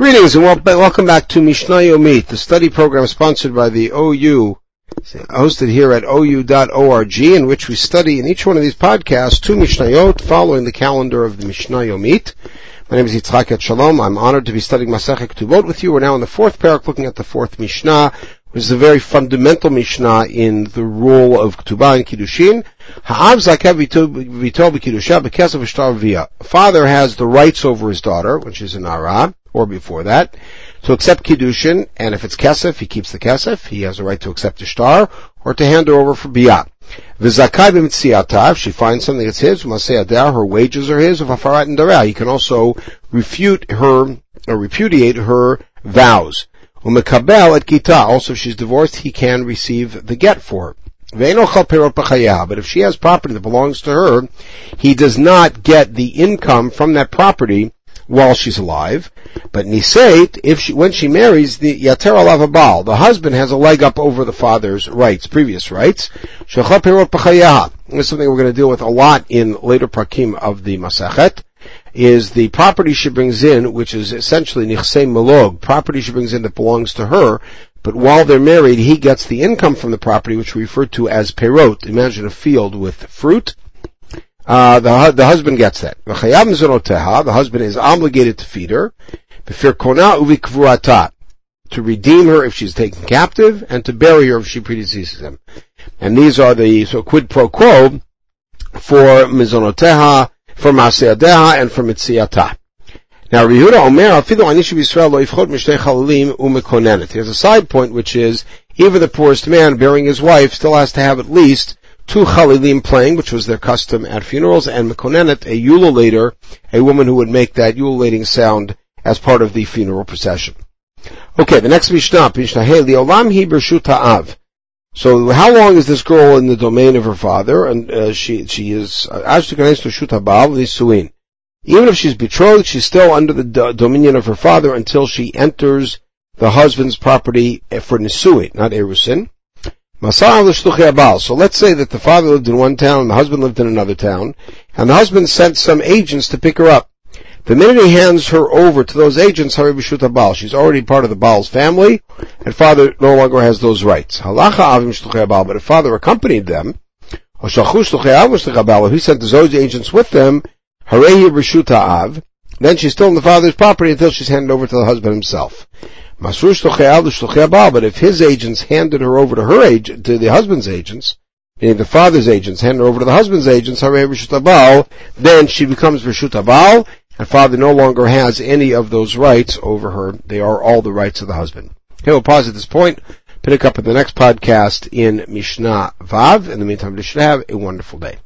Greetings and welcome back to Mishnah Yomit, the study program sponsored by the OU, hosted here at ou.org, in which we study in each one of these podcasts two Mishnayot following the calendar of the Mishnah Yomit. My name is Yitzhak Etshalom. I'm honored to be studying Masechet Ketubot with you. We're now in the fourth perek, looking at the fourth Mishnah, which is a very fundamental Mishnah in the rule of Ketubah and Kiddushin. Father has the rights over his daughter when she's an Ara or before that, to accept Kiddushin, and if it's Kesef, he keeps the Kesef, he has a right to accept the shtar, or to hand her over for Biyah. V'zakai she finds something that's his, masei her wages are his, of afarat and he can also refute her, or repudiate her vows. Umekabel at kita, also if she's divorced, he can receive the get for her. But if she has property that belongs to her, he does not get the income from that property while she's alive. But nisait, if she, when she marries, the yater alav baal, the husband has a leg up over the father's rights, previous rights. This is something we're going to deal with a lot in later prakim of the Masechet, is the property she brings in, which is essentially nichsei melog, property she brings in that belongs to her, but while they're married, he gets the income from the property, which we refer to as perot. Imagine a field with fruit, uh, the, the husband gets that. The husband is obligated to feed her. To redeem her if she's taken captive, and to bury her if she predeceases him. And these are the so quid pro quo for mizonoteha, for maseadeha, and for mitziata. Now, Rehuda Omer, afidu anishu Yisrael lo yifchot mishtei chalilim umekonenet. Here's a side point, which is, even the poorest man bearing his wife still has to have at least two chalilim playing, which was their custom at funerals, and mekonenet, a ululator, a woman who would make that ululating sound as part of the funeral procession. Okay, the next Mishnah, Mishnah Hey, Olam Hi Av. So how long is this girl in the domain of her father? And uh, she she is Nisuin. Even if she's betrothed, she's still under the do- dominion of her father until she enters the husband's property for Nisuin, not Erusin. So let's say that the father lived in one town and the husband lived in another town, and the husband sent some agents to pick her up. The minute he hands her over to those agents, she's already part of the Baal's family, and father no longer has those rights. Halacha Avim Abal, But if father accompanied them, or he sent those agents with them, Av, then she's still in the father's property until she's handed over to the husband himself. But if his agents handed her over to her agent, to the husband's agents, meaning the father's agents handed her over to the husband's agents, then she becomes Rishut and father no longer has any of those rights over her. They are all the rights of the husband. Okay, we'll pause at this point, pick up in the next podcast in Mishnah Vav. In the meantime, you should have a wonderful day.